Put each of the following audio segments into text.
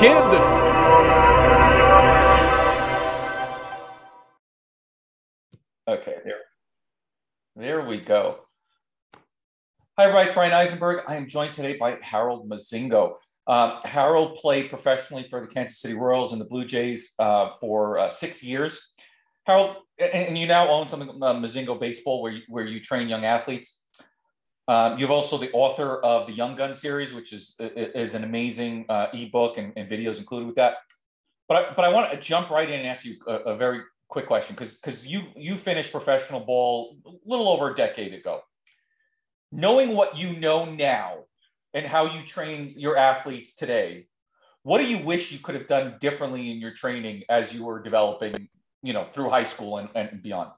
kid. Okay, there, there we go. Hi, everybody. Brian Eisenberg. I am joined today by Harold Mozingo. Uh, Harold played professionally for the Kansas City Royals and the Blue Jays uh, for uh, six years. Harold, and, and, you now own something uh, Mozingo Baseball, where you, where you train young athletes. Uh, you've also the author of the Young Gun series, which is is an amazing uh, ebook and, and, videos included with that. But I, but I want to jump right in and ask you a, a very quick question because because you you finished professional ball a little over a decade ago. Knowing what you know now and how you train your athletes today, what do you wish you could have done differently in your training as you were developing, you know, through high school and, and beyond?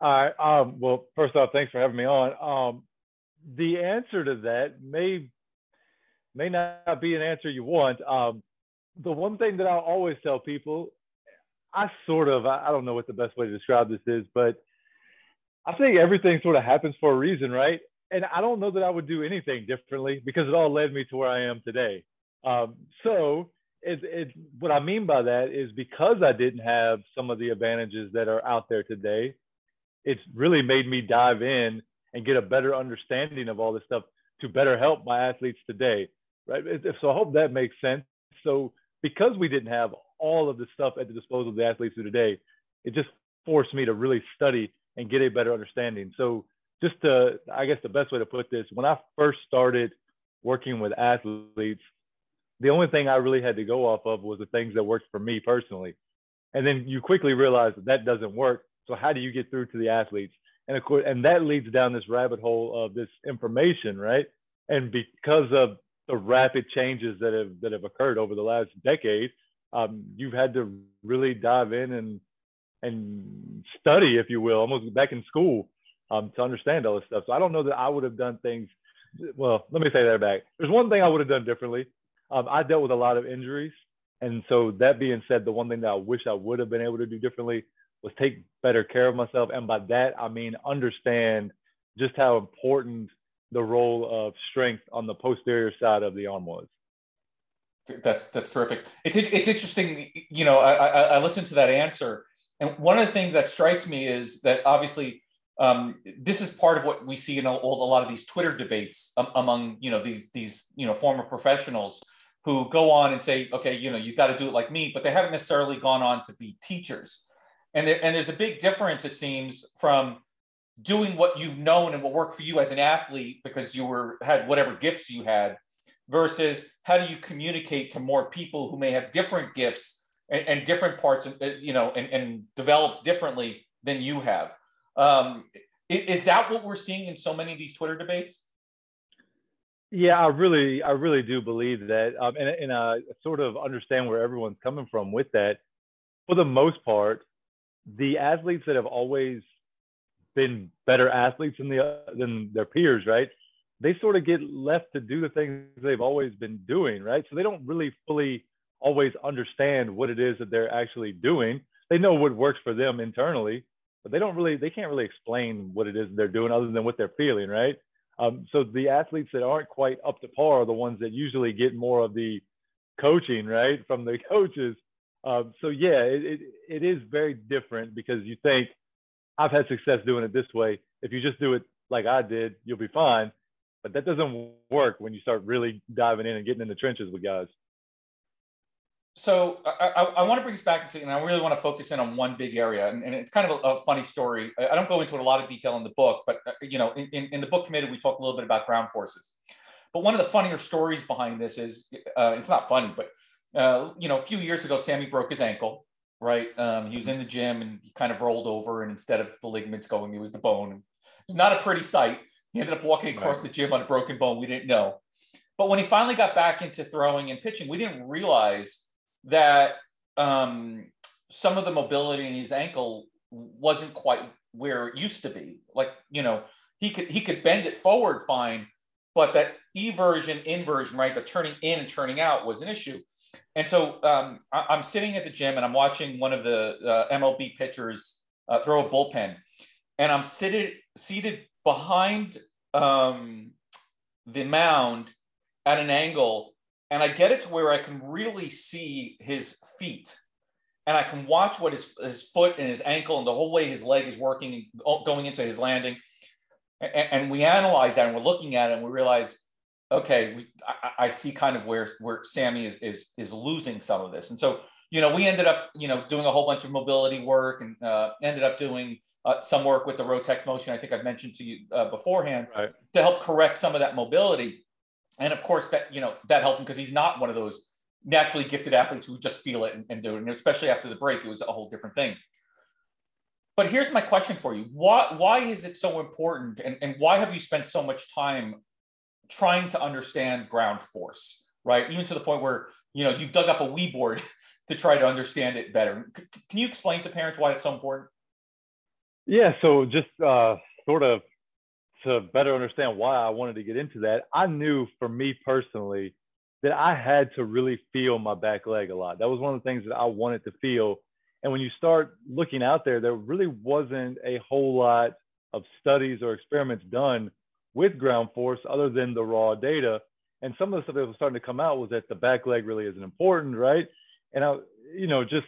Right. Um, well, first off, thanks for having me on. Um, the answer to that may may not be an answer you want. Um, the one thing that I'll always tell people, I sort of I don't know what the best way to describe this is, but I think everything sort of happens for a reason, right? And I don't know that I would do anything differently because it all led me to where I am today. Um, so it, it, what I mean by that is because I didn't have some of the advantages that are out there today, it's really made me dive in and get a better understanding of all this stuff to better help my athletes today right? So i hope that makes sense. So because we didn't have all of the stuff at the disposal of the athletes of today it just forced me to really study and get a better understanding. So just to i guess the best way to put this when i first started working with athletes the only thing i really had to go off of was the things that worked for me personally. And then you quickly realize that that doesn't work so how do you get through to the athletes? And of course, and that leads down this rabbit hole of this information, right? And because of the rapid changes that have that have occurred over the last decade, um, you've had to really dive in and and study, if you will, almost back in school um, to understand all this stuff. So I don't know that I would have done things. Well, let me say that back. There's one thing I would have done differently. Um, I dealt with a lot of injuries, and so that being said, the one thing that I wish I would have been able to do differently was take better care of myself. And by that, I mean understand just how important the role of strength on the posterior side of the arm was. That's that's terrific. It's it's interesting. You know, I, I, I listened to that answer, and one of the things that strikes me is that obviously um, this is part of what we see in a, a lot of these Twitter debates among you know these these you know former professionals who go on and say, okay, you know, you've got to do it like me, but they haven't necessarily gone on to be teachers. And, there, and there's a big difference, it seems, from doing what you've known and what worked for you as an athlete because you were had whatever gifts you had versus how do you communicate to more people who may have different gifts and, and different parts of, uh, you know and, and develop differently than you have. Um, is that what we're seeing in so many of these twitter debates? Yeah i really i really do believe that um, and, and i sort of understand where everyone's coming from with that. For the most part the athletes that have always been better athletes than the than their peers, right? They sort of get left to do the things they've always been doing, right? So they don't really fully always understand what it is that they're actually doing. They know what works for them internally, but they don't really they can't really explain what it is they're doing other than what they're feeling, right? Um, so the athletes that aren't quite up to par are the ones that usually get more of the coaching, right, from the coaches um, so yeah, it, it, it is very different because you think I've had success doing it this way. If you just do it like I did, you'll be fine. But that doesn't work when you start really diving in and getting in the trenches with guys. So I, I, I want to bring us back into, and I really want to focus in on one big area, and, and it's kind of a, a, funny story. I don't go into a lot of detail in the book, but uh, you know, in, in, in, the book committed, we talk a little bit about ground forces. But one of the funnier stories behind this is, uh, it's not funny, but uh, you know, a few years ago, Sammy broke his ankle, right? Um, he was in the gym and he kind of rolled over, and instead of the ligaments going, it was the bone. It was not a pretty sight. He ended up walking across right. the gym on a broken bone. We didn't know. But when he finally got back into throwing and pitching, we didn't realize that um, some of the mobility in his ankle wasn't quite where it used to be. Like, you know, he could he could bend it forward fine, but that eversion inversion, right? The turning in and turning out was an issue. And so um, I, am sitting at the gym and I'm watching one of the uh, MLB pitchers uh, throw a bullpen, and I'm seated seated behind um, the mound at an angle and I get it to where I can really see his feet and I can watch what his, his foot and his ankle and the whole way his leg is working and going into his landing. And, and we analyze that and we're looking at it and we realize, okay, we, I, I, see kind of where, where Sammy is, is, is losing some of this. And so, you know, we ended up, you know, doing a whole bunch of mobility work and uh, ended up doing uh, some work with the Rotex motion. I think I've mentioned to you uh, beforehand right. to help correct some of that mobility. And of course that, you know, that helped him because he's not one of those naturally gifted athletes who just feel it and, and do it. And especially after the break, it was a whole different thing. But here's my question for you. Why, why is it so important? And, and why have you spent so much time trying to understand ground force, right? Even to the point where, you know, you've dug up a Wii board to try to understand it better. C- can you explain to parents why it's so important? Yeah, so just uh, sort of to better understand why I wanted to get into that, I knew for me personally, that I had to really feel my back leg a lot. That was one of the things that I wanted to feel. And when you start looking out there, there really wasn't a whole lot of studies or experiments done with ground force other than the raw data. And some of the stuff that was starting to come out was that the back leg really isn't important, right? And I, you know, just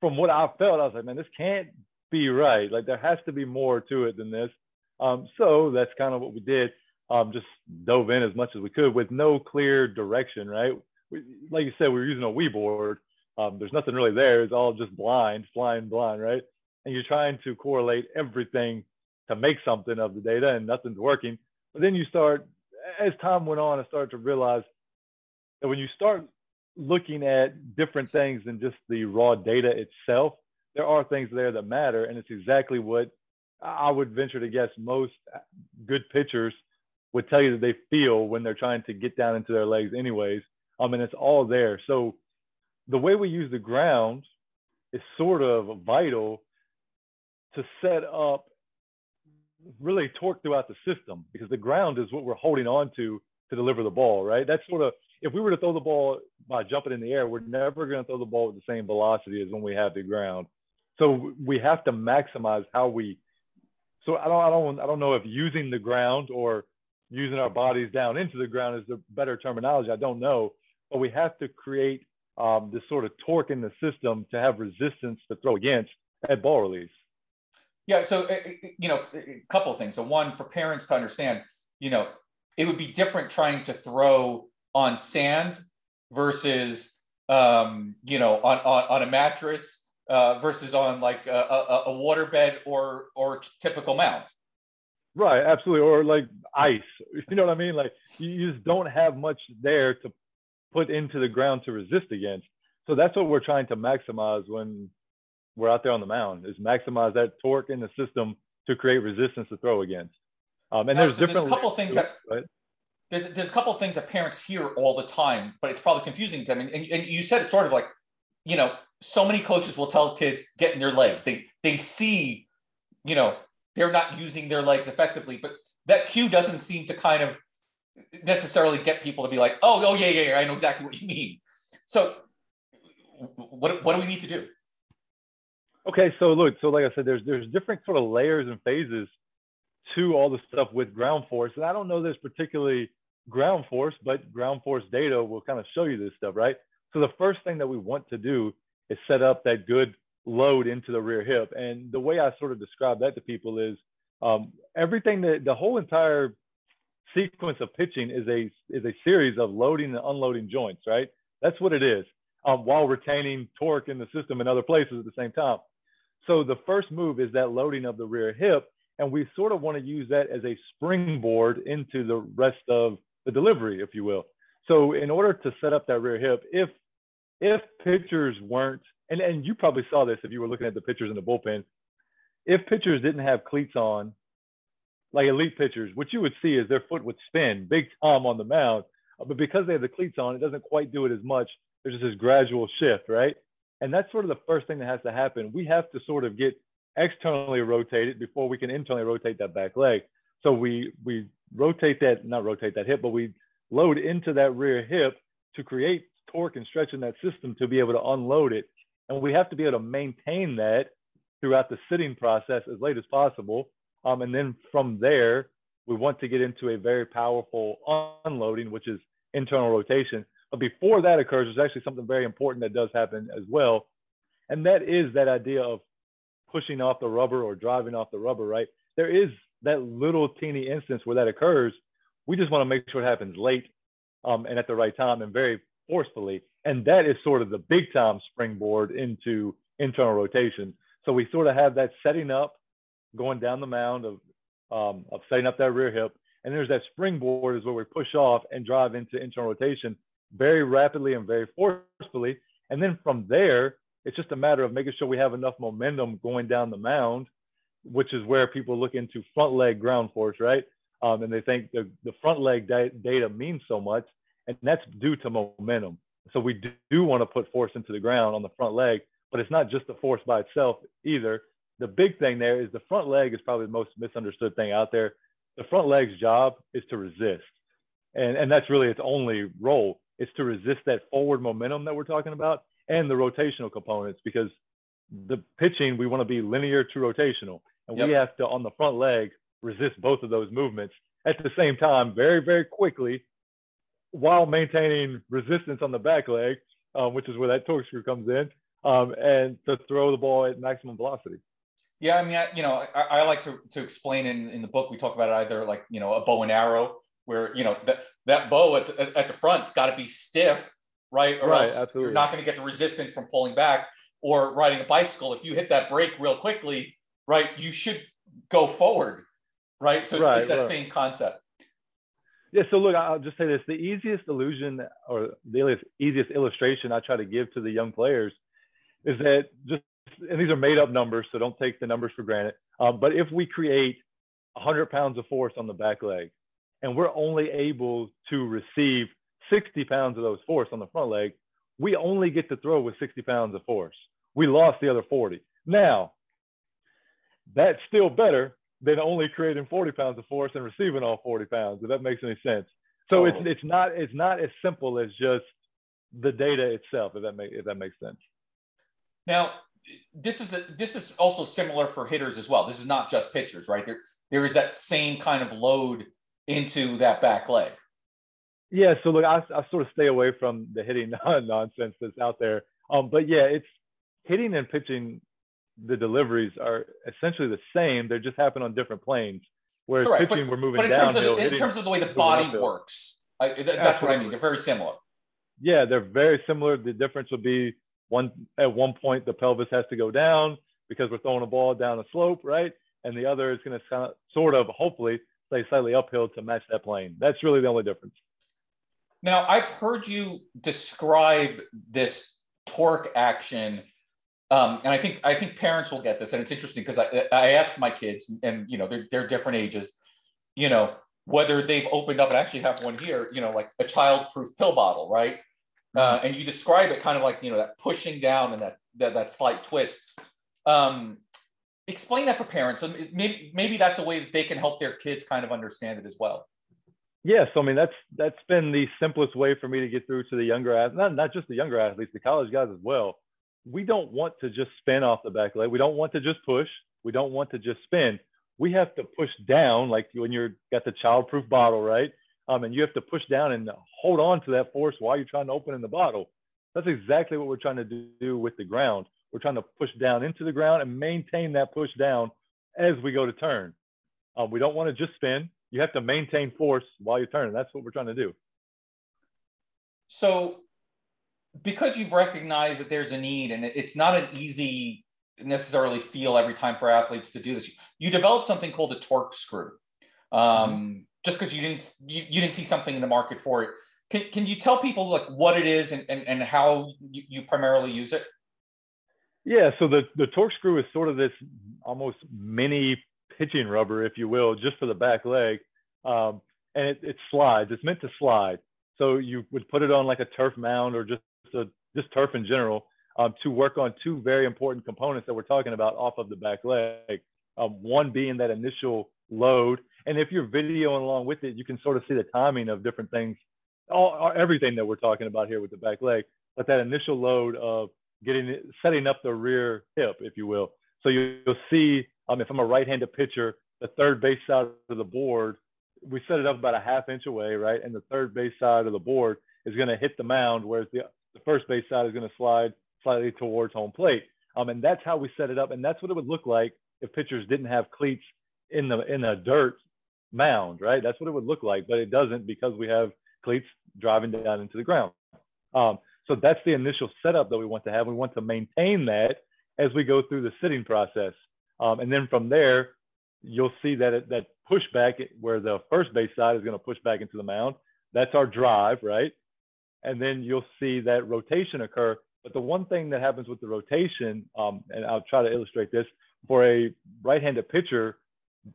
from what I felt, I was like, man, this can't be right. Like there has to be more to it than this. Um, so that's kind of what we did um, just dove in as much as we could with no clear direction, right? We, like you said, we were using a Wii board. Um, there's nothing really there. It's all just blind, flying blind, right? And you're trying to correlate everything to make something of the data and nothing's working. But then you start, as time went on, I started to realize that when you start looking at different things than just the raw data itself, there are things there that matter. And it's exactly what I would venture to guess most good pitchers would tell you that they feel when they're trying to get down into their legs anyways. Um, and it's all there. So the way we use the ground is sort of vital to set up really torque throughout the system because the ground is what we're holding on to to deliver the ball, right? That's sort of if we were to throw the ball by jumping in the air, we're never going to throw the ball with the same velocity as when we have the ground. So we have to maximize how we. So I don't, I don't, I don't know if using the ground or using our bodies down into the ground is the better terminology. I don't know, but we have to create um, this sort of torque in the system to have resistance to throw against at ball release. Yeah. So, uh, uh, you know, a couple things. So, one, for parents to understand, you know, it would be different trying to throw on sand versus, um, you know, on, on, on a mattress uh, versus on like a, a, a waterbed or, or typical mound. Right, absolutely. Or like ice. You know what I mean? Like you just don't have much there to put into the ground to resist against. So that's what we're trying to maximize when we're out there on the mound is maximize that torque in the system to create resistance to throw against. Um, and there's so different. There's a couple things that right? there's there's a couple things that parents hear all the time, but it's probably confusing to them. And, and, and you said it sort of like, you know, so many coaches will tell kids get in your legs. They they see, you know, they're not using their legs effectively. But that cue doesn't seem to kind of necessarily get people to be like, oh, oh yeah, yeah, yeah, I know exactly what you mean. So what, what do we need to do? Okay, so look, so like I said, there's there's different sort of layers and phases to all the stuff with ground force. And I don't know there's particularly ground force, but ground force data will kind of show you this stuff, right? So the first thing that we want to do is set up that good load into the rear hip. And the way I sort of describe that to people is um, everything that the whole entire sequence of pitching is a is a series of loading and unloading joints, right? That's what it is, um, while retaining torque in the system in other places at the same time. So the first move is that loading of the rear hip, and we sort of want to use that as a springboard into the rest of the delivery, if you will. So in order to set up that rear hip, if if pitchers weren't and and you probably saw this if you were looking at the pitchers in the bullpen. If pitchers didn't have cleats on, like elite pitchers, what you would see is their foot would spin big time on the mound, uh, but because they have the cleats on, it doesn't quite do it as much. There's just this gradual shift, right? And that's sort of the first thing that has to happen. We have to sort of get externally rotated before we can internally rotate that back leg. So we we rotate that, not rotate that hip, but we load into that rear hip to create torque and stretch in that system to be able to unload it and we have to be able to maintain that throughout the sitting process as late as possible. Um, and then from there, we want to get into a very powerful unloading, which is internal rotation. But before that occurs, there's actually something very important that does happen as well. And that is that idea of pushing off the rubber or driving off the rubber, right? There is that little teeny instance where that occurs. We just want to make sure it happens late um, and at the right time and very forcefully. And that is sort of the big time springboard into internal rotation. So we sort of have that setting up, going down the mound of, um, of setting up that rear hip. And there's that springboard is where we push off and drive into internal rotation very rapidly and very forcefully. And then from there, it's just a matter of making sure we have enough momentum going down the mound, which is where people look into front leg ground force, right? Um, and they think the, the front leg data means so much, and that's due to momentum. So we do, do want to put force into the ground on the front leg, but it's not just the force by itself either. The big thing there is the front leg is probably the most misunderstood thing out there. The front leg's job is to resist. And, and that's really its only role is to resist that forward momentum that we're talking about and the rotational components because the pitching we want to be linear to rotational. And yep. we have to on the front leg resist both of those movements. At the same time very very quickly while maintaining resistance on the back leg um, which is where that torque screw comes in um, and to throw the ball at maximum velocity. Yeah i mean I, you know I, I, like to, to explain in, in the book we talk about it either like you know a bow and arrow where you know that, that bow at the, at the front's got to be stiff right? Or right, else absolutely. you're not going to get the resistance from pulling back. Or riding a bicycle, if you hit that brake real quickly, right, you should go forward, right? So it's, right, it's that right. same concept. Yeah. So look, I'll just say this: the easiest illusion or the easiest illustration I try to give to the young players is that just, and these are made up numbers, so don't take the numbers for granted. Um, but if we create 100 pounds of force on the back leg, and we're only able to receive 60 pounds of those force on the front leg, we only get to throw with 60 pounds of force. We lost the other 40. Now, that's still better than only creating 40 pounds of force and receiving all 40 pounds, if that makes any sense. So oh. it's it's not it's not as simple as just the data itself, if that make if that makes sense. Now, this is the, this is also similar for hitters as well. This is not just pitchers, right? There there is that same kind of load into that back leg. Yeah, so look, I, I sort of stay away from the hitting nonsense that's out there. Um, but yeah, it's hitting and pitching. The deliveries are essentially the same. They just happen on different planes. Whereas Correct, pitching, but, we're moving but in downhill. Terms of, in terms of the way the body uphill. works, I, that, that's Absolutely. what I mean. They're very similar. Yeah, they're very similar. The difference would be one at one point the pelvis has to go down because we're throwing a ball down a slope, right? And the other is going to sort of, hopefully, stay slightly uphill to match that plane. That's really the only difference. Now, I've heard you describe this torque action, um, and I think I think parents will get this, and it's interesting because I, I asked my kids, and you know they're, they're different ages, you know whether they've opened up. and I actually have one here, you know, like a child-proof pill bottle, right? Uh, and you describe it kind of like you know that pushing down and that that, that slight twist. Um, explain that for parents, and maybe maybe that's a way that they can help their kids kind of understand it as well. Yes, I mean that's that's been the simplest way for me to get through to the younger athletes, not not just the younger athletes, the college guys as well. We don't want to just spin off the back leg. We don't want to just push. We don't want to just spin. We have to push down, like when you're got the childproof bottle, right? Um, and you have to push down and hold on to that force while you're trying to open in the bottle. That's exactly what we're trying to do with the ground. We're trying to push down into the ground and maintain that push down as we go to turn. Um, we don't want to just spin you have to maintain force while you're turning. That's what we're trying to do. So, because you've recognized that there's a need, and it's not an easy necessarily feel every time for athletes to do this, you developed something called a torque screw. Um, mm-hmm. Just because you didn't you, you didn't see something in the market for it, can, can you tell people like what it is and, and, and how you, you primarily use it? Yeah, so the, the torque screw is sort of this almost mini pitching rubber, if you will, just for the back leg. Um, and it, it slides. It's meant to slide. So you would put it on like a turf mound or just a, just turf in general um, to work on two very important components that we're talking about off of the back leg. Um, one being that initial load, and if you're videoing along with it, you can sort of see the timing of different things, all, everything that we're talking about here with the back leg. But that initial load of getting it, setting up the rear hip, if you will. So you, will see um, if I'm a right-handed pitcher, the third base side of the board, we set it up about a half inch away, right? And the third base side of the board is going to hit the mound, whereas the, the first base side is going to slide slightly towards home plate. Um, and that's how we set it up. And that's what it would look like if pitchers didn't have cleats in the in a dirt mound, right? That's what it would look like, but it doesn't because we have cleats driving down into the ground. Um, so that's the initial setup that we want to have. We want to maintain that as we go through the sitting process. Um, and then from there, you'll see that that pushback where the first base side is going to push back into the mound. That's our drive, right? And then you'll see that rotation occur. But the one thing that happens with the rotation, um, and I'll try to illustrate this for a right-handed pitcher,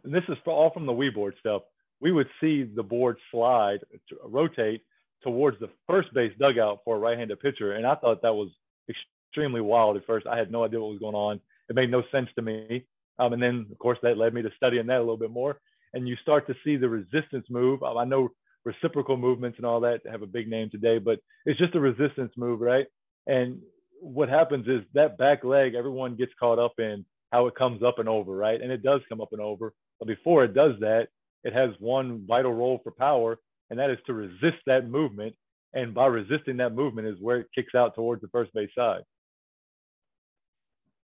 this is all from the Wii board stuff. We would see the board slide, rotate towards the first base dugout for a right-handed pitcher, and I thought that was extremely wild at first. I had no idea what was going on. It made no sense to me. Um, and then, of course, that led me to studying that a little bit more. And you start to see the resistance move. Um, I know reciprocal movements and all that have a big name today, but it's just a resistance move, right? And what happens is that back leg, everyone gets caught up in how it comes up and over, right? And it does come up and over. But before it does that, it has one vital role for power, and that is to resist that movement. And by resisting that movement is where it kicks out towards the first base side.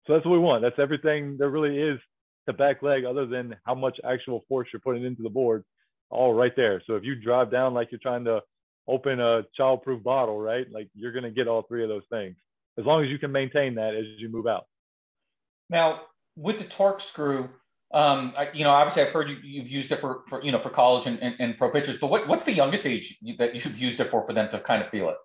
So that's what we want. That's everything there really is to back leg, other than how much actual force you're putting into the board, all right there. So if you drive down like you're trying to open a childproof bottle, right? Like you're going to get all three of those things as long as you can maintain that as you move out. Now, with the torque screw, um, I, you know, obviously I've heard you, have used it for, for, you know, for college and, and, and pro pitchers, but what, what's the youngest age that you've used it for, for them to kind of feel it?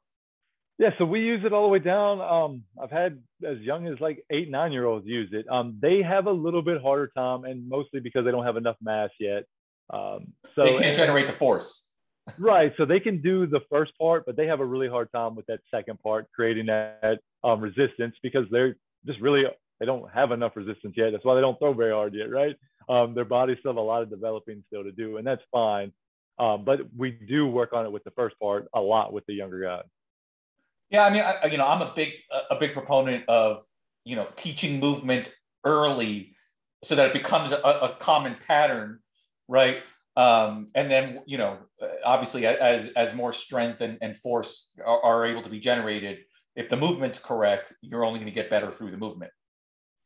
Yeah, so we use it all the way down. Um, I've had as young as like eight, nine year olds use it. Um, they have a little bit harder time, and mostly because they don't have enough mass yet. Um, so they can't and, generate the force. right. So they can do the first part, but they have a really hard time with that second part, creating that um, resistance because they're just really they don't have enough resistance yet. That's why they don't throw very hard yet, right? Um, their bodies still have a lot of developing still to do, and that's fine. Um, but we do work on it with the first part a lot with the younger guys. Yeah, I mean, I, you know, I'm a big a big proponent of you know teaching movement early so that it becomes a, a common pattern, right? Um, and then you know, obviously, as as more strength and, and force are, are able to be generated, if the movement's correct, you're only going to get better through the movement.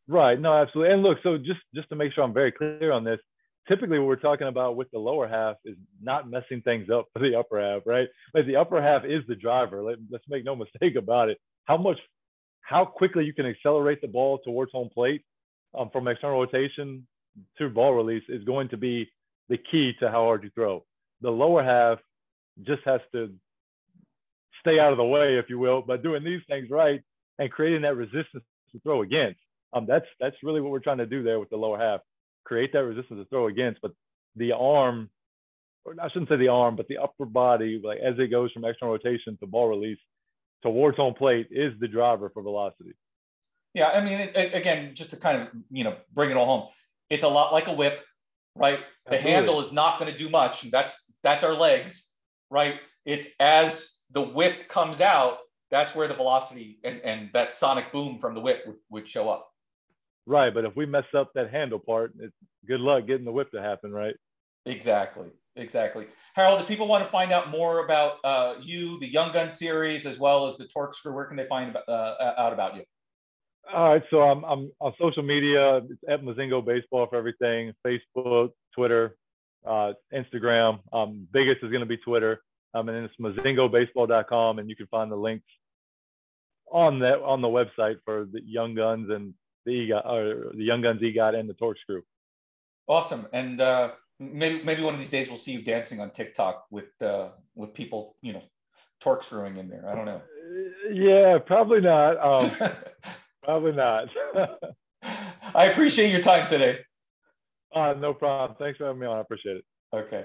Right. No, absolutely. And look, so just just to make sure I'm very clear on this, typically what we're talking about with the lower half is not messing things up for the upper half, right? Like the upper half is the driver. Let, let's make no mistake about it. How much, how quickly you can accelerate the ball towards home plate um, from external rotation to ball release is going to be the key to how hard you throw. The lower half just has to stay out of the way, if you will, by doing these things right and creating that resistance to throw against. Um, that's that's really what we're trying to do there with the lower half create that resistance to throw against. But the arm, or I shouldn't say the arm, but the upper body, like as it goes from external rotation to ball release towards home plate, is the driver for velocity. Yeah, I mean, it, it, again, just to kind of you know bring it all home, it's a lot like a whip, right? The Absolutely. handle is not going to do much. That's that's our legs, right? It's as the whip comes out, that's where the velocity and, and that sonic boom from the whip would, would show up. Right, but if we mess up that handle part, it's good luck getting the whip to happen, right? Exactly, exactly. Harold, if people want to find out more about uh, you, the Young Gun series, as well as the Torque Screw, where can they find uh, out about you? All right, so I'm, I'm on social media. It's at Mozingo Baseball for everything: Facebook, Twitter, uh, Instagram. Um, biggest is going to be Twitter, um, and then it's mozingobaseball.com, and you can find the links on that on the website for the Young Guns and the EGOT or the Young Guns EGOT and the Torque Screw. Awesome, and uh, maybe maybe one of these days we'll see you dancing on TikTok with uh, with people, you know, torque screwing in there. I don't know. Yeah, probably not. Um, probably not. I appreciate your time today. Uh, no problem. Thanks for having me on. I appreciate it. Okay.